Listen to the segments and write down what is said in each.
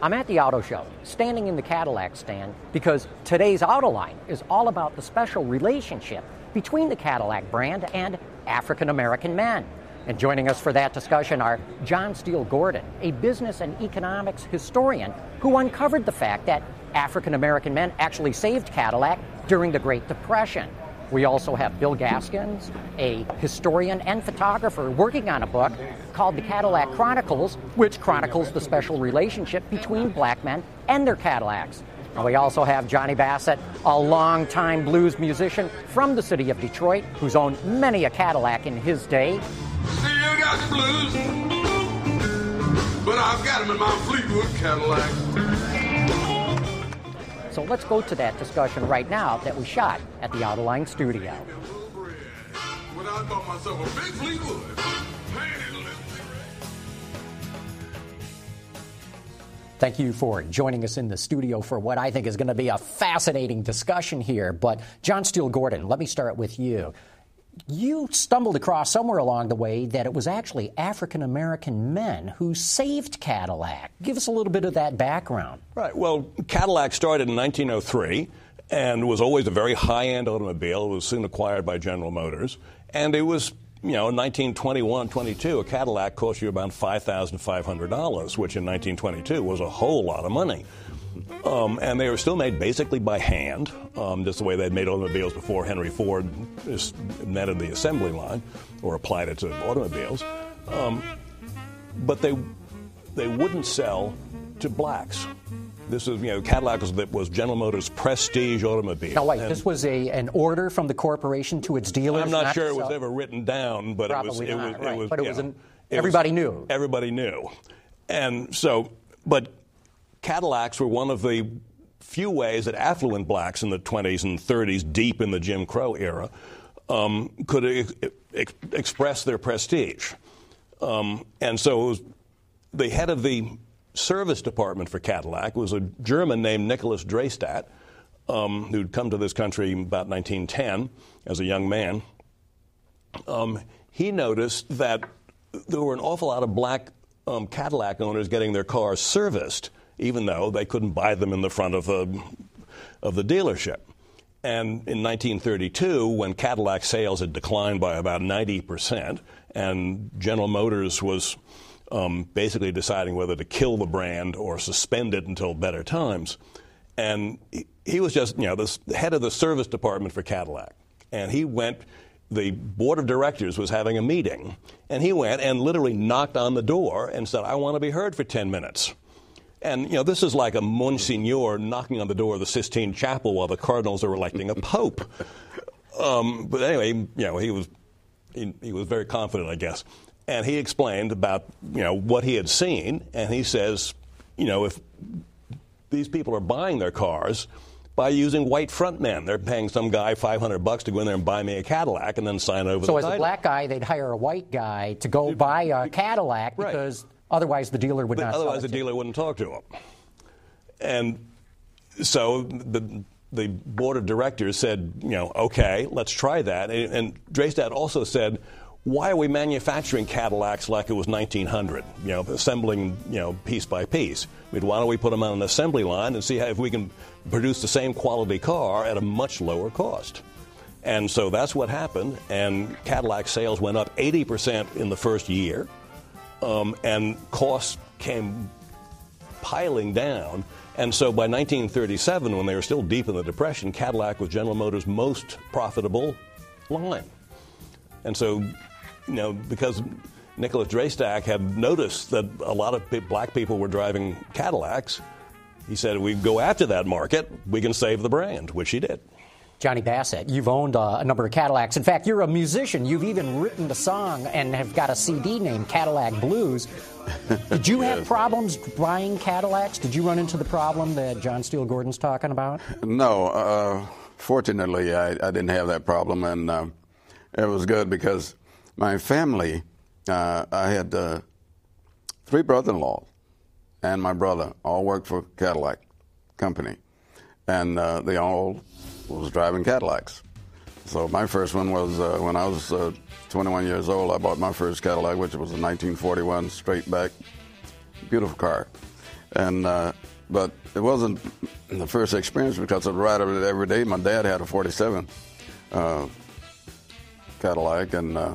I'm at the auto show, standing in the Cadillac stand, because today's auto line is all about the special relationship between the Cadillac brand and African American men. And joining us for that discussion are John Steele Gordon, a business and economics historian who uncovered the fact that African American men actually saved Cadillac during the Great Depression. We also have Bill Gaskins, a historian and photographer working on a book called The Cadillac Chronicles, which chronicles the special relationship between black men and their Cadillacs. And we also have Johnny Bassett, a longtime blues musician from the city of Detroit, who's owned many a Cadillac in his day. Still got the blues, but I've got them in my Fleetwood Cadillac. So let's go to that discussion right now that we shot at the Autoline studio. Thank you for joining us in the studio for what I think is going to be a fascinating discussion here. But, John Steele Gordon, let me start with you. You stumbled across somewhere along the way that it was actually African American men who saved Cadillac. Give us a little bit of that background. Right. Well, Cadillac started in 1903 and was always a very high-end automobile. It was soon acquired by General Motors, and it was. You know, in 1921, 22, a Cadillac cost you about $5,500, which in 1922 was a whole lot of money. Um, and they were still made basically by hand, um, just the way they'd made automobiles before Henry Ford invented the assembly line or applied it to automobiles. Um, but they they wouldn't sell to blacks. This is, you know, Cadillac was, was General Motors' prestige automobile. Now, wait, And this was a, an order from the corporation to its dealers? I'm not, to sure it was ever written down, but it was. Probably It not, was, right. it was, But it yeah. was an- It was- everybody knew. Everybody knew, and so, but Cadillacs were one of the few ways that affluent blacks in the 20s and 30s, deep in the Jim Crow era, um, could ex- ex- express their prestige. Um, and so the head of the service department for Cadillac was a German named Nicholas Dreystadt, um, who'd come to this country about 1910 as a young man. Um, he noticed that there were an awful lot of black um, Cadillac owners getting their cars serviced, even though they couldn't buy them in the front of the, of the dealership. And in 1932, when Cadillac sales had declined by about 90%, and General Motors was um, basically deciding whether to kill the brand or suspend it until better times, and he, he was just, you know, the head of the service department for Cadillac. And he went, the board of directors was having a meeting, and he went and literally knocked on the door and said, I want to be heard for 10 minutes. And, you know, this is like a Monsignor knocking on the door of the Sistine Chapel while the cardinals are electing a pope. Um, but anyway, you know, he was, he, he was very confident, I guess. And he explained about, you know, what he had seen, and he says, you know, if these people are buying their cars by using white front men. They're paying some guy 500 bucks to go in there and buy me a Cadillac and then sign over So the So as a black guy, they'd hire a white guy to go buy a Cadillac Right. because otherwise the dealer would But not sell otherwise, the dealer wouldn't talk to him. And so the the board of directors said, you know, okay, let's try that. And, and also said, why are we manufacturing Cadillacs like it was 1900? You know, assembling, you know, piece by piece. I mean, why don't we put them on an assembly line and see how, if we can produce the same quality car at a much lower cost? And so that's what happened. And Cadillac sales went up 80% in the first year um, and costs came piling down. And so by 1937, when they were still deep in the Depression, Cadillac was General Motors' most profitable line. And so, you know, because Nicholas Dreystadt had noticed that a lot of black people were driving Cadillacs. He said, "We go after that market. We can save the brand," which he did. Johnny Bassett, you've owned uh, a number of Cadillacs. In fact, you're a musician. You've even written a song and have got a CD named Cadillac Blues. Did you have problems buying Cadillacs? Did you run into the problem that John Steele Gordon's talking about? No, uh, fortunately, I, I, didn't have that problem, and uh, it was good because my family, uh, I had uh, three brother-in-laws and my brother all worked for Cadillac Company, and uh, they all was driving Cadillacs. So my first one was uh, when I was uh, 21 years old. I bought my first Cadillac, which was a 1941 straight back, beautiful car. And uh, but it wasn't the first experience because I'd ride it every day. My dad had a 47 uh, Cadillac, and uh,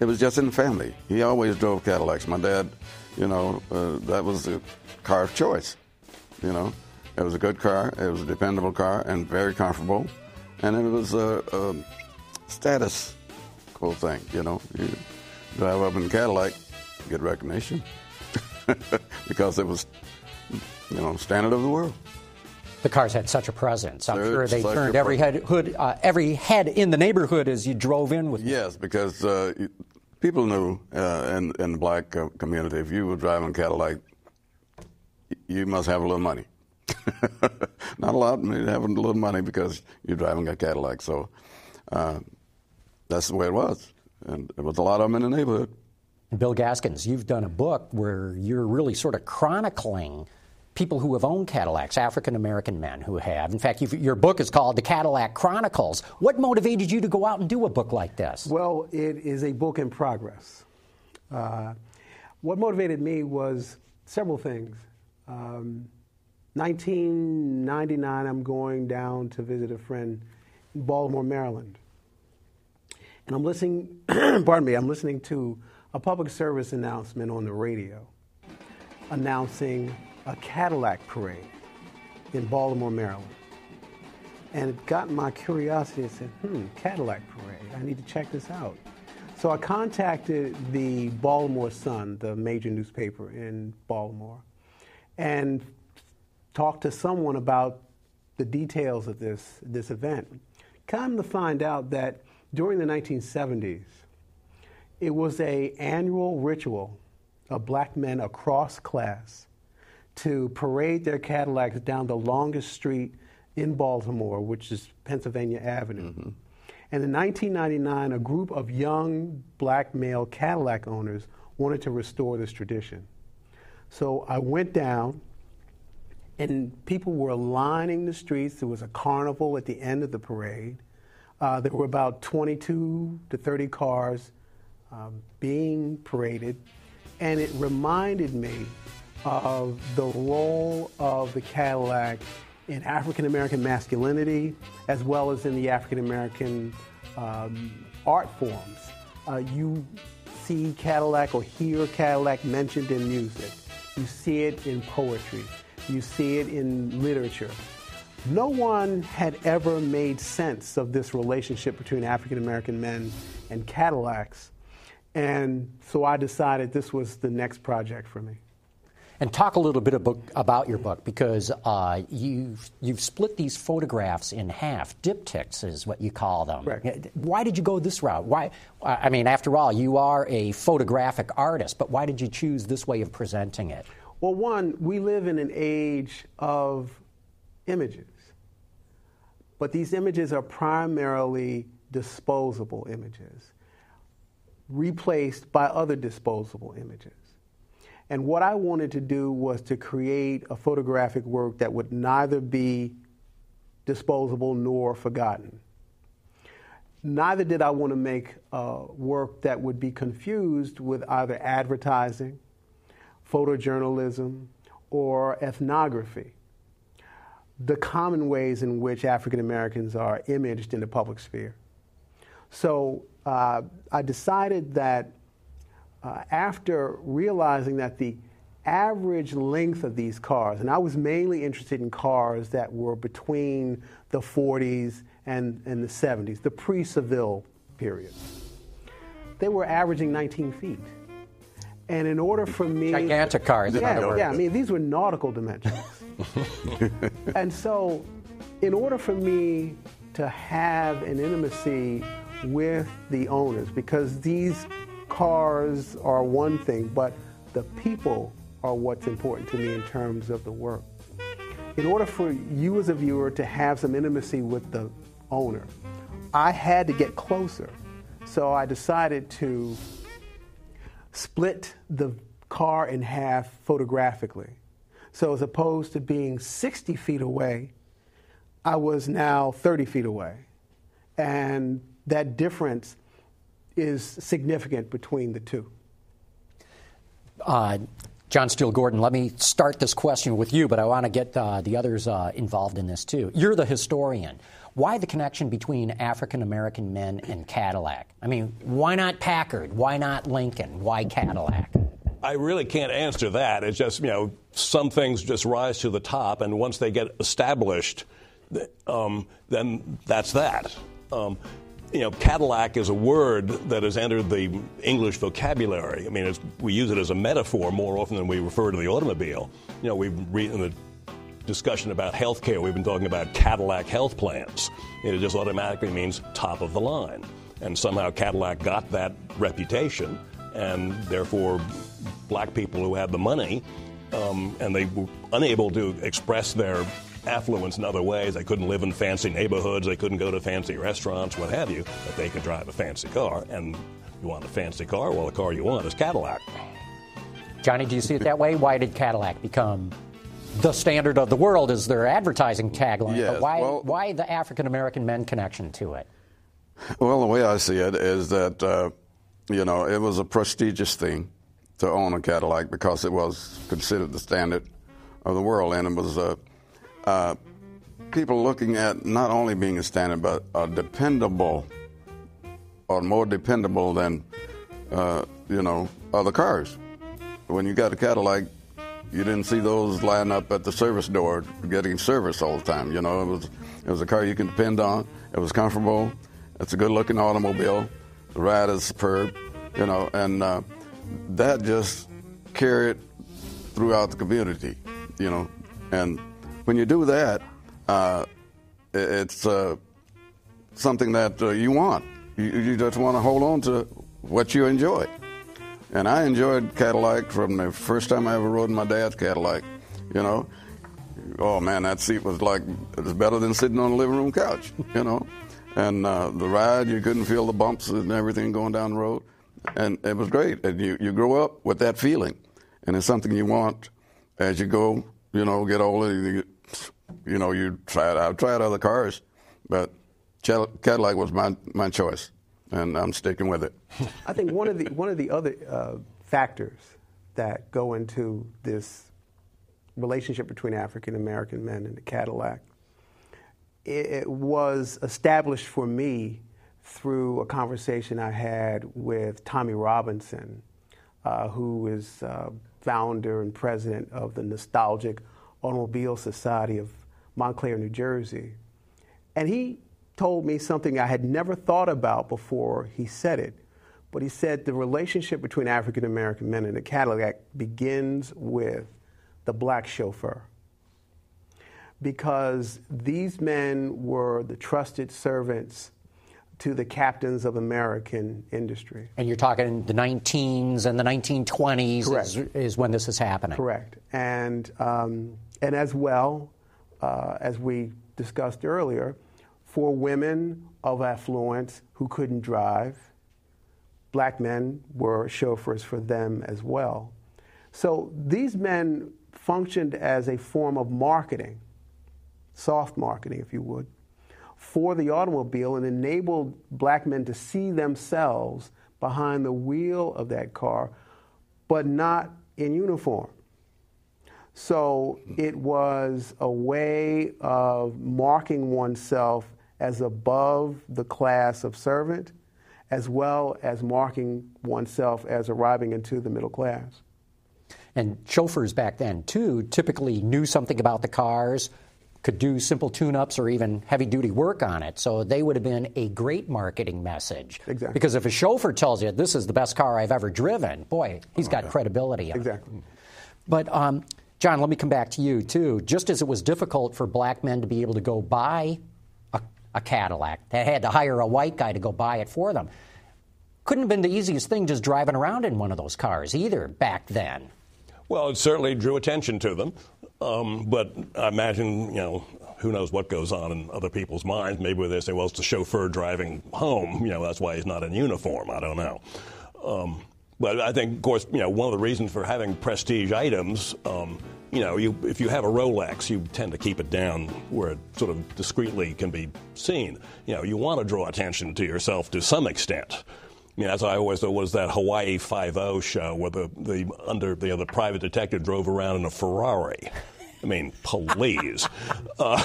it was just in the family. He always drove Cadillacs. My dad, you know, uh, that was the car of choice. You know. It was a good car. It was a dependable car and very comfortable, and it was a, a status cool thing. You know, you drive up in a Cadillac, get recognition because it was, you know, standard of the world. The cars had such a presence. I'm They're sure they turned every head, hood, uh, every head in the neighborhood as you drove in with. Yes, because uh, people knew uh, in, in the black community if you were driving Cadillac, you must have a little money. Not a lot, maybe having a little money because you're driving a Cadillac. So uh, that's the way it was. And there was a lot of them in the neighborhood. Bill Gaskins, you've done a book where you're really sort of chronicling people who have owned Cadillacs, African American men who have. In fact, your book is called The Cadillac Chronicles. What motivated you to go out and do a book like this? Well, it is a book in progress. Uh, what motivated me was several things. Um, 1999, I'm going down to visit a friend in Baltimore, Maryland. And I'm listening, pardon me, I'm listening to a public service announcement on the radio announcing a Cadillac parade in Baltimore, Maryland. And it got my curiosity and said, hmm, Cadillac parade, I need to check this out. So I contacted the Baltimore Sun, the major newspaper in Baltimore, and talk to someone about the details of this, this event. Come to find out that during the 1970s, it was a annual ritual of black men across class to parade their Cadillacs down the longest street in Baltimore, which is Pennsylvania Avenue. Mm-hmm. And in 1999, a group of young black male Cadillac owners wanted to restore this tradition. So I went down and people were lining the streets. There was a carnival at the end of the parade. Uh, there were about 22 to 30 cars um, being paraded, and it reminded me of the role of the Cadillac in African American masculinity as well as in the African American um, art forms. Uh, you see Cadillac or hear Cadillac mentioned in music, you see it in poetry. You see it in literature. No one had ever made sense of this relationship between African American men and Cadillacs. And so I decided this was the next project for me. And talk a little bit about your book because uh, you've, you've split these photographs in half. Diptychs is what you call them. Correct. Why did you go this route? Why? I mean, after all, you are a photographic artist, but why did you choose this way of presenting it? Well, one, we live in an age of images, but these images are primarily disposable images, replaced by other disposable images. And what I wanted to do was to create a photographic work that would neither be disposable nor forgotten. Neither did I want to make a work that would be confused with either advertising photojournalism, or ethnography, the common ways in which African Americans are imaged in the public sphere. So uh, I decided that uh, after realizing that the average length of these cars, and I was mainly interested in cars that were between the 40s and, and the 70s, the pre Seville period. they were averaging 19 feet. And in order for me. Gigantic cars, Yeah, yeah, I mean, these were nautical dimensions. and so, in order for me to have an intimacy with the owners, because these cars are one thing, but the people are what's important to me in terms of the work. In order for you as a viewer to have some intimacy with the owner, I had to get closer. So I decided to split the car in half photographically. So as opposed to being 60 feet away, I was now 30 feet away. And that difference is significant between the two. Uh, John Steele Gordon, let me start this question with you, but I want to get uh, the others uh, involved in this too. You're the historian. Why the connection between African American men and Cadillac? I mean, why not Packard? Why not Lincoln? Why Cadillac? I really can't answer that. It's just, you know, some things just rise to the top, and once they get established, um, then that's that. Um, you know, Cadillac is a word that has entered the English vocabulary. I mean, we use it as a metaphor more often than we refer to the automobile. You know, we read in the discussion about health care, we've been talking about Cadillac health plans. It just automatically means top of the line. And somehow Cadillac got that reputation, and therefore, black people who had the money um, and they were unable to express their affluence in other ways. They couldn't live in fancy neighborhoods, they couldn't go to fancy restaurants, what have you, but they could drive a fancy car. And you want a fancy car? Well, the car you want is Cadillac. Johnny, do you see it that way? Why did Cadillac become the standard of the world as their advertising tagline? Yes, but why, well- why the African American men connection to it? Well, the way I see it is that, uh, you know, it was a prestigious thing to own a Cadillac because it was considered the standard of the world. And it was uh, uh, people looking at not only being a standard, but a dependable or more dependable than, uh, you know, other cars. When you got a Cadillac, you didn't see those line up at the service door getting service all the time. You know, it was it was a car you can depend on. It was comfortable. It's a good-looking automobile. The ride is superb. You know, and uh, that just carried throughout the community. You know, and when you do that, uh, it's uh, something that uh, you want. You, you just want to hold on to what you enjoy. And I enjoyed Cadillac from the first time I ever rode in my dad's Cadillac. You know, oh man, that seat was like it was better than sitting on a living room couch. You know, and uh, the ride you couldn't feel the bumps and everything going down the road, and it was great. And you you grow up with that feeling, and it's something you want as you go. You know, get older. You, you know, you try it. I've tried other cars, but Cadillac was my my choice, and I'm sticking with it. I think one of the one of the other uh, factors that go into this relationship between African American men and the Cadillac it, it was established for me through a conversation I had with Tommy Robinson, uh, who is uh, founder and president of the Nostalgic Automobile Society of Montclair, New Jersey. And he told me something I had never thought about before he said it. But he said the relationship between African American men and the Cadillac begins with the black chauffeur. Because these men were the trusted servants to the captains of American industry. And you're talking the 19s and the 1920s is, is when this is happening. Correct. And, um, and as well, uh, as we discussed earlier, for women of affluence who couldn't drive, black men were chauffeurs for them as well. So these men functioned as a form of marketing, soft marketing, if you would, for the automobile and enabled black men to see themselves behind the wheel of that car, but not in uniform. So it was a way of marking oneself as above the class of servant, as well as marking oneself as arriving into the middle class. And chauffeurs back then, too, typically knew something about the cars, could do simple tune ups or even heavy duty work on it. So they would have been a great marketing message. Exactly. Because if a chauffeur tells you this is the best car I've ever driven, boy, he's got credibility. on it. Exactly. But um, John, let me come back to you too. Just as it was difficult for black men to be able to go buy a, a Cadillac, they had to hire a white guy to go buy it for them. Couldn't have been the easiest thing just driving around in one of those cars either back then. Well, it certainly drew attention to them. Um, but I imagine, you know, who knows what goes on in other people's minds. Maybe they say, well, it's the chauffeur driving home. You know, that's why he's not in uniform. I don't know. Um, but I think, of course, you know, one of the reasons for having prestige items, um, you know, you, if you have a Rolex, you tend to keep it down where it sort of discreetly can be seen. You know, you want to draw attention to yourself to some extent. I mean, as I always thought, was that Hawaii Five O show where the, the under the, the private detective drove around in a Ferrari. I mean, please. Uh,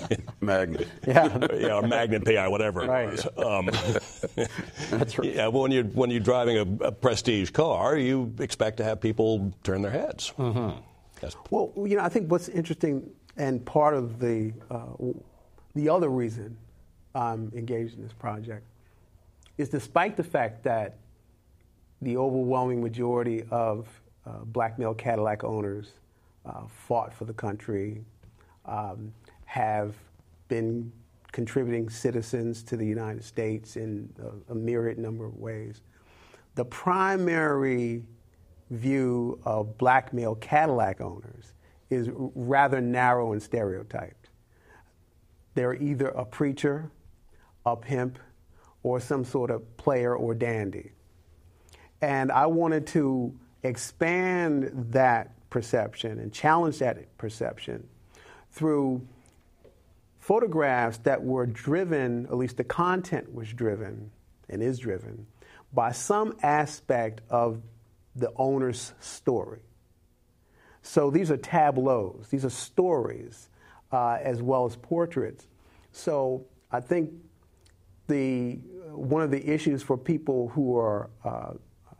Magnum. Yeah. yeah, or Magnum PI, whatever it Right. was. Um, That's right. yeah, when you're when you're driving a, a prestige car, you expect to have people turn their heads. Mm-hmm. Well, you know, I think what's interesting and part of the uh, the other reason I'm engaged in this project is despite the fact that the overwhelming majority of uh, black male Cadillac owners uh, fought for the country, um, have been contributing citizens to the United States in a, a myriad number of ways. The primary view of black male Cadillac owners is rather narrow and stereotyped. They're either a preacher, a pimp, or some sort of player or dandy. And I wanted to expand that perception and challenge that perception through photographs that were driven, at least the content was driven and is driven, by some aspect of the owner's story. So these are tableaus, these are stories, uh, as well as portraits. So I think the one of the issues for people who are uh,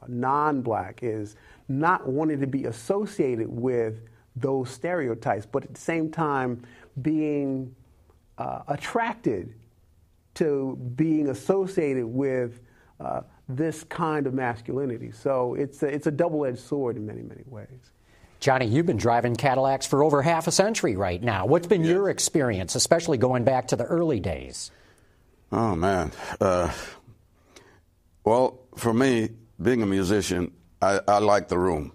non-black is not wanting to be associated with those stereotypes, but at the same time being uh, attracted to being associated with uh, this kind of masculinity. So it's a, it's a double-edged sword in many many ways. Johnny, you've been driving Cadillacs for over half a century right now. What's been your experience, especially going back to the early days? Oh man. Uh, well, for me, being a musician, I, I like the room.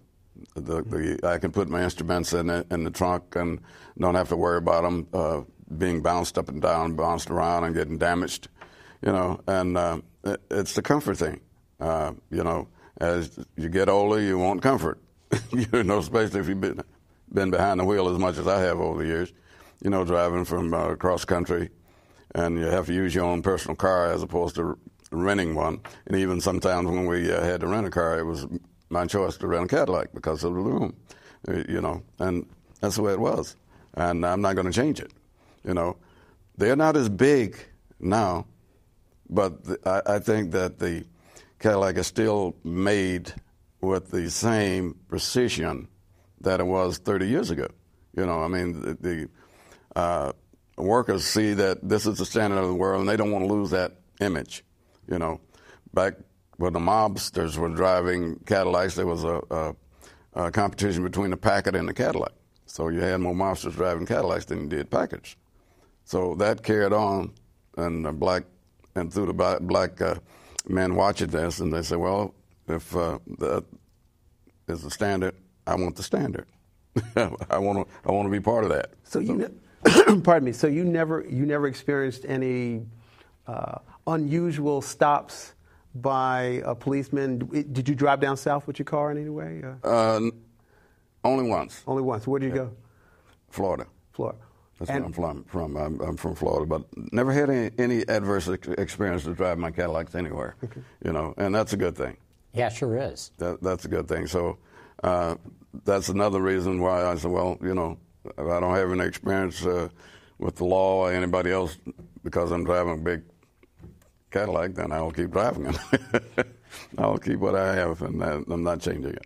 The, the, I can put my instruments in the, in the trunk and don't have to worry about them uh, being bounced up and down, bounced around, and getting damaged. You know, and uh, it, it's the comfort thing. Uh, you know, as you get older, you want comfort. you know, especially if you've been been behind the wheel as much as I have over the years. You know, driving from uh, cross country, and you have to use your own personal car as opposed to renting one. And even sometimes when we uh, had to rent a car, it was my choice to rent a Cadillac because of the room. Uh, You know, and that's the way it was. And I'm not going to change it. You know, they're not as big now, but the, I, I think that the Cadillac is still made with the same precision that it was 30 years ago. You know, I mean, the, the uh, workers see that this is the standard of the world, and they don't want to lose that image. You know, back when the mobsters were driving Cadillacs, there was a, a, a competition between the Packard and the Cadillac. So you had more mobsters driving Cadillacs than you did Packards. So that carried on, and the black and through the black, uh, men watching this, and they say, "Well, if uh, that is the standard, I want the standard. I want to. I want to be part of that." So you, ne- pardon me. So you never you never experienced any uh, unusual stops by a policeman. Did you drive down south with your car in any way? Uh, Uh, only once, only once. Where did you go? Florida. Florida. That's And- where I'm from. from. I'm, I'm from Florida, but never had any, any adverse ex- experience to drive my Cadillacs anywhere. You know, and that's a good thing. Yeah, sure is. That, that's a good thing. So uh, that's another reason why I said, well, you know, I don't have any experience uh, with the law or anybody else because I'm driving a big Cadillac, then I'll keep driving it. I'll keep what I have, and I- I'm not changing it.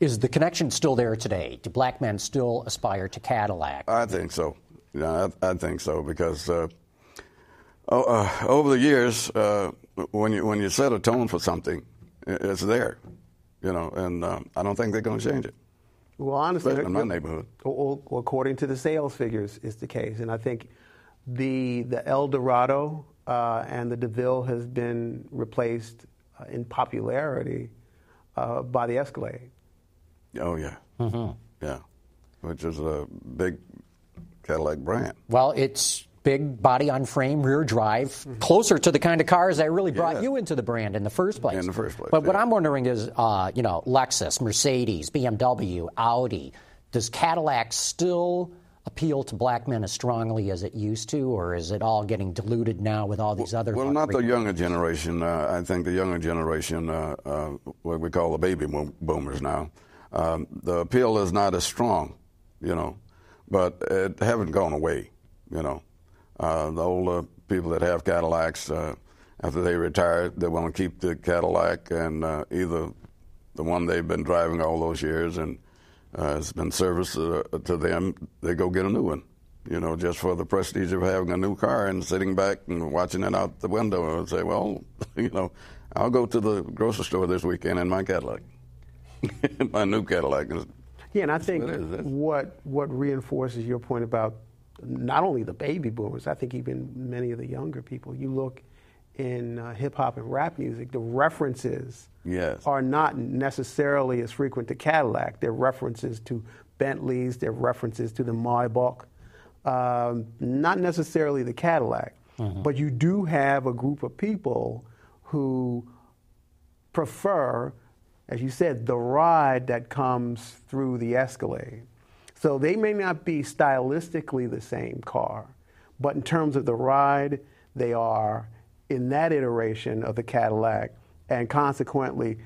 Is the connection still there today? Do black men still aspire to Cadillac? I think so. Yeah, I, I think so because uh, oh, uh, over the years, uh, when you when you set a tone for something, it's there, you know, and um, I don't think they're going to change it. Well, honestly, in my neighborhood. Well, according to the sales figures, is the case, and I think the the Eldorado uh, and the DeVille has been replaced uh, in popularity uh, by the Escalade. Oh yeah, mm-hmm. yeah, which is a big Cadillac brand. Well, it's big body on frame, rear drive, mm-hmm. closer to the kind of cars that really brought yeah. you into the brand in the first place. In the first place. But yeah. what I'm wondering is, uh, you know, Lexus, Mercedes, BMW, Audi, does Cadillac still appeal to black men as strongly as it used to, or is it all getting diluted now with all these other? Well, not the younger generation. Uh, I think the younger generation, uh, uh, what we call the baby boomers now, um, the appeal is not as strong, you know, but it haven't gone away, you know. Uh, the older people that have Cadillacs, uh, after they retire, they want to keep the Cadillac and uh, either the one they've been driving all those years and uh, it's been service uh, to them, they go get a new one. You know, just for the prestige of having a new car and sitting back and watching it out the window and say, well, you know, I'll go to the grocery store this weekend in my Cadillac, my new Cadillac. Yeah, and I think what what reinforces your point about not only the baby boomers, I think even many of the younger people. You look in uh, hip hop and rap music, the references yes. are not necessarily as frequent to Cadillac. They're references to Bentleys, they're references to the Maybach, um, not necessarily the Cadillac. Mm-hmm. But you do have a group of people who prefer, as you said, the ride that comes through the Escalade. So they may not be stylistically the same car, but in terms of the ride, they are in that iteration of the Cadillac, and consequently,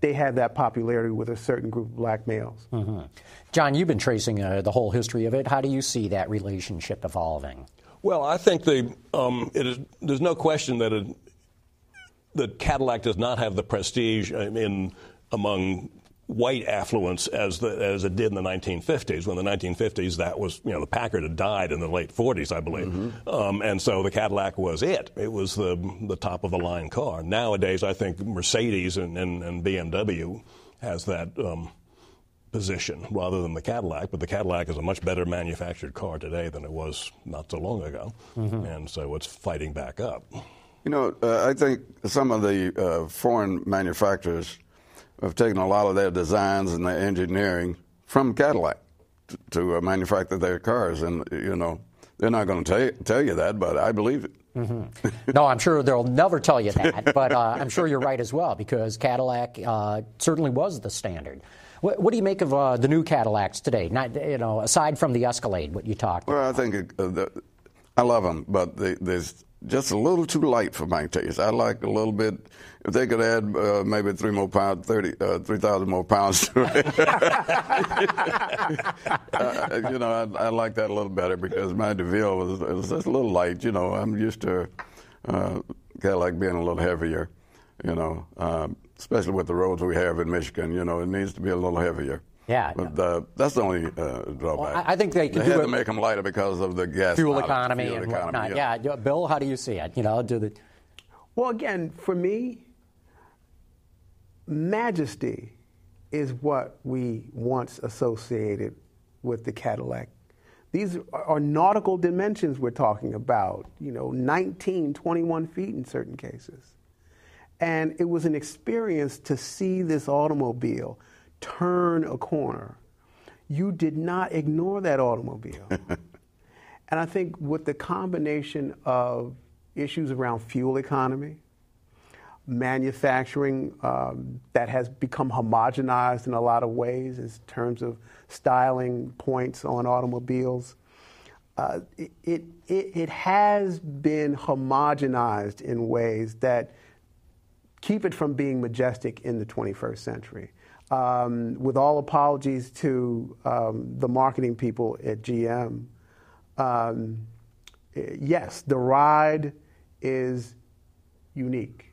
they have that popularity with a certain group of black males. Mm-hmm. John, you've been tracing uh, the whole history of it. How do you see that relationship evolving? Well, I think the, um, is, there's no question that it, that Cadillac does not have the prestige uh, in among white affluence as the, as it did in the 1950s. When the 1950s, that was you know the Packard had died in the late 40s, I believe, mm-hmm. um, and so the Cadillac was it. It was the the top of the line car. Nowadays, I think Mercedes and, and, and BMW has that. Um, position rather than the Cadillac, but the Cadillac is a much better manufactured car today than it was not so long ago, mm-hmm. and so it's fighting back up. You know, uh, I think some of the uh, foreign manufacturers have taken a lot of their designs and their engineering from Cadillac to, to uh, manufacture their cars, and you know they're not going to tell, you that, but I believe it. Mm-hmm. no, I'm sure they'll never tell you that, but uh, I'm sure you're right as well because Cadillac uh, certainly was the standard. What, what, do you make of uh, the new Cadillacs today? Not, you know, aside from the Escalade, what you talked. Well, about. I think it, uh, the, I love them, but they, there's just a little too light for my taste. I like a little bit. If they could add uh, maybe three more pounds, thirty, uh, three thousand more pounds to it, uh, you know, I, I, like that a little better because my DeVille was, was just a little light. You know, I'm used to uh, kind of like being a little heavier. You know, um, especially with the roads we have in Michigan. You know, it needs to be a little heavier. Yeah, but uh, that's the only uh, drawback. Well, I think they can they do had it. to make them lighter because of the gas fuel economy fuel and economy, whatnot. Yeah. yeah. Bill, how do you see it? You know, do the well again for me, majesty is what we once associated with the Cadillac. These are nautical dimensions we're talking about. You know, 19, 21 feet in certain cases. And it was an experience to see this automobile turn a corner, you did not ignore that automobile. and I think with the combination of issues around fuel economy, manufacturing um, that has become homogenized in a lot of ways in terms of styling points on automobiles. Uh, it, it, it has been homogenized in ways that keep it from being majestic in the 21st century. Um, with all apologies to um, the marketing people at GM, um, yes, the ride is unique.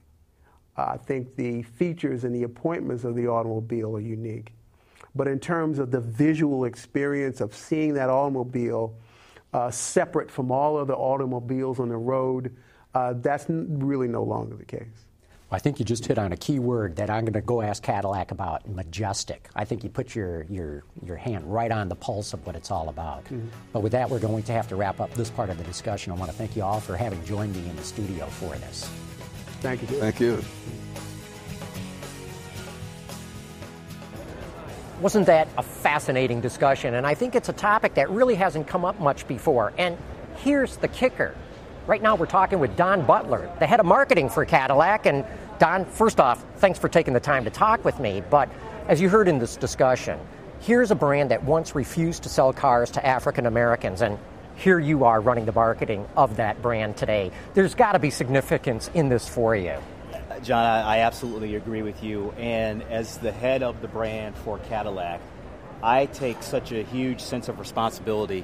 I think the features and the appointments of the automobile are unique. But in terms of the visual experience of seeing that automobile uh, separate from all other automobiles on the road. Uh, that's really no longer the case. I think you just hit on a key word that I'm going to go ask Cadillac about majestic. I think you put your, your, your hand right on the pulse of what it's all about. Mm-hmm. But with that, we're going to have to wrap up this part of the discussion. I want to thank you all for having joined me in the studio for this. Thank you. Thank you. Wasn't that a fascinating discussion? And I think it's a topic that really hasn't come up much before. And here's the kicker Right now, we're talking with Don Butler, the head of marketing for Cadillac. And Don, first off, thanks for taking the time to talk with me. But as you heard in this discussion, here's a brand that once refused to sell cars to African Americans, and here you are running the marketing of that brand today. There's got to be significance in this for you. John, I absolutely agree with you. And as the head of the brand for Cadillac, I take such a huge sense of responsibility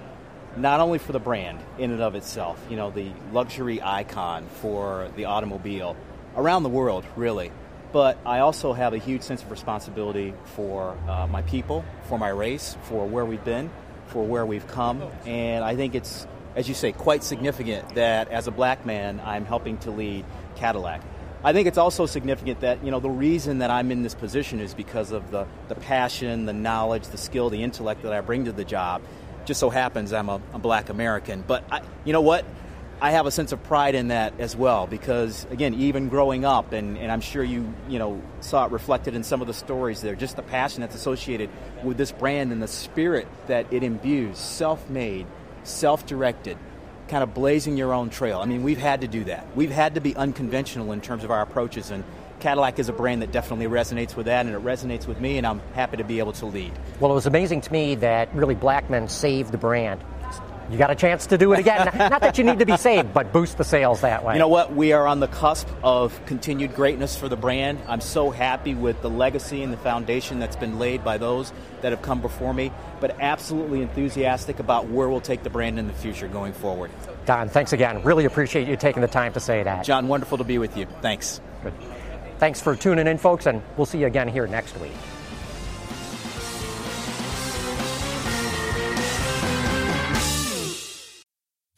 not only for the brand in and of itself, you know, the luxury icon for the automobile around the world, really, but I also have a huge sense of responsibility for uh, my people, for my race, for where we've been, for where we've come, and I think it's, as you say, quite significant that as a black man, I'm helping to lead Cadillac. I think it's also significant that you know the reason that I'm in this position is because of the, the passion, the knowledge, the skill, the intellect that I bring to the job, just so happens I'm a, a black American. But I, you know what? I have a sense of pride in that as well because, again, even growing up, and, and I'm sure you you know saw it reflected in some of the stories there, just the passion that's associated with this brand and the spirit that it imbues, self-made, self-directed, kind of blazing your own trail. I mean, we've had to do that. We've had to be unconventional in terms of our approaches, and Cadillac is a brand that definitely resonates with that, and it resonates with me, and I'm happy to be able to lead. Well, it was amazing to me that really black men saved the brand. You got a chance to do it again. Not that you need to be saved, but boost the sales that way. You know what? We are on the cusp of continued greatness for the brand. I'm so happy with the legacy and the foundation that's been laid by those that have come before me, but absolutely enthusiastic about where we'll take the brand in the future going forward. Don, thanks again. Really appreciate you taking the time to say that. John, wonderful to be with you. Thanks. Good. Thanks for tuning in, folks, and we'll see you again here next week.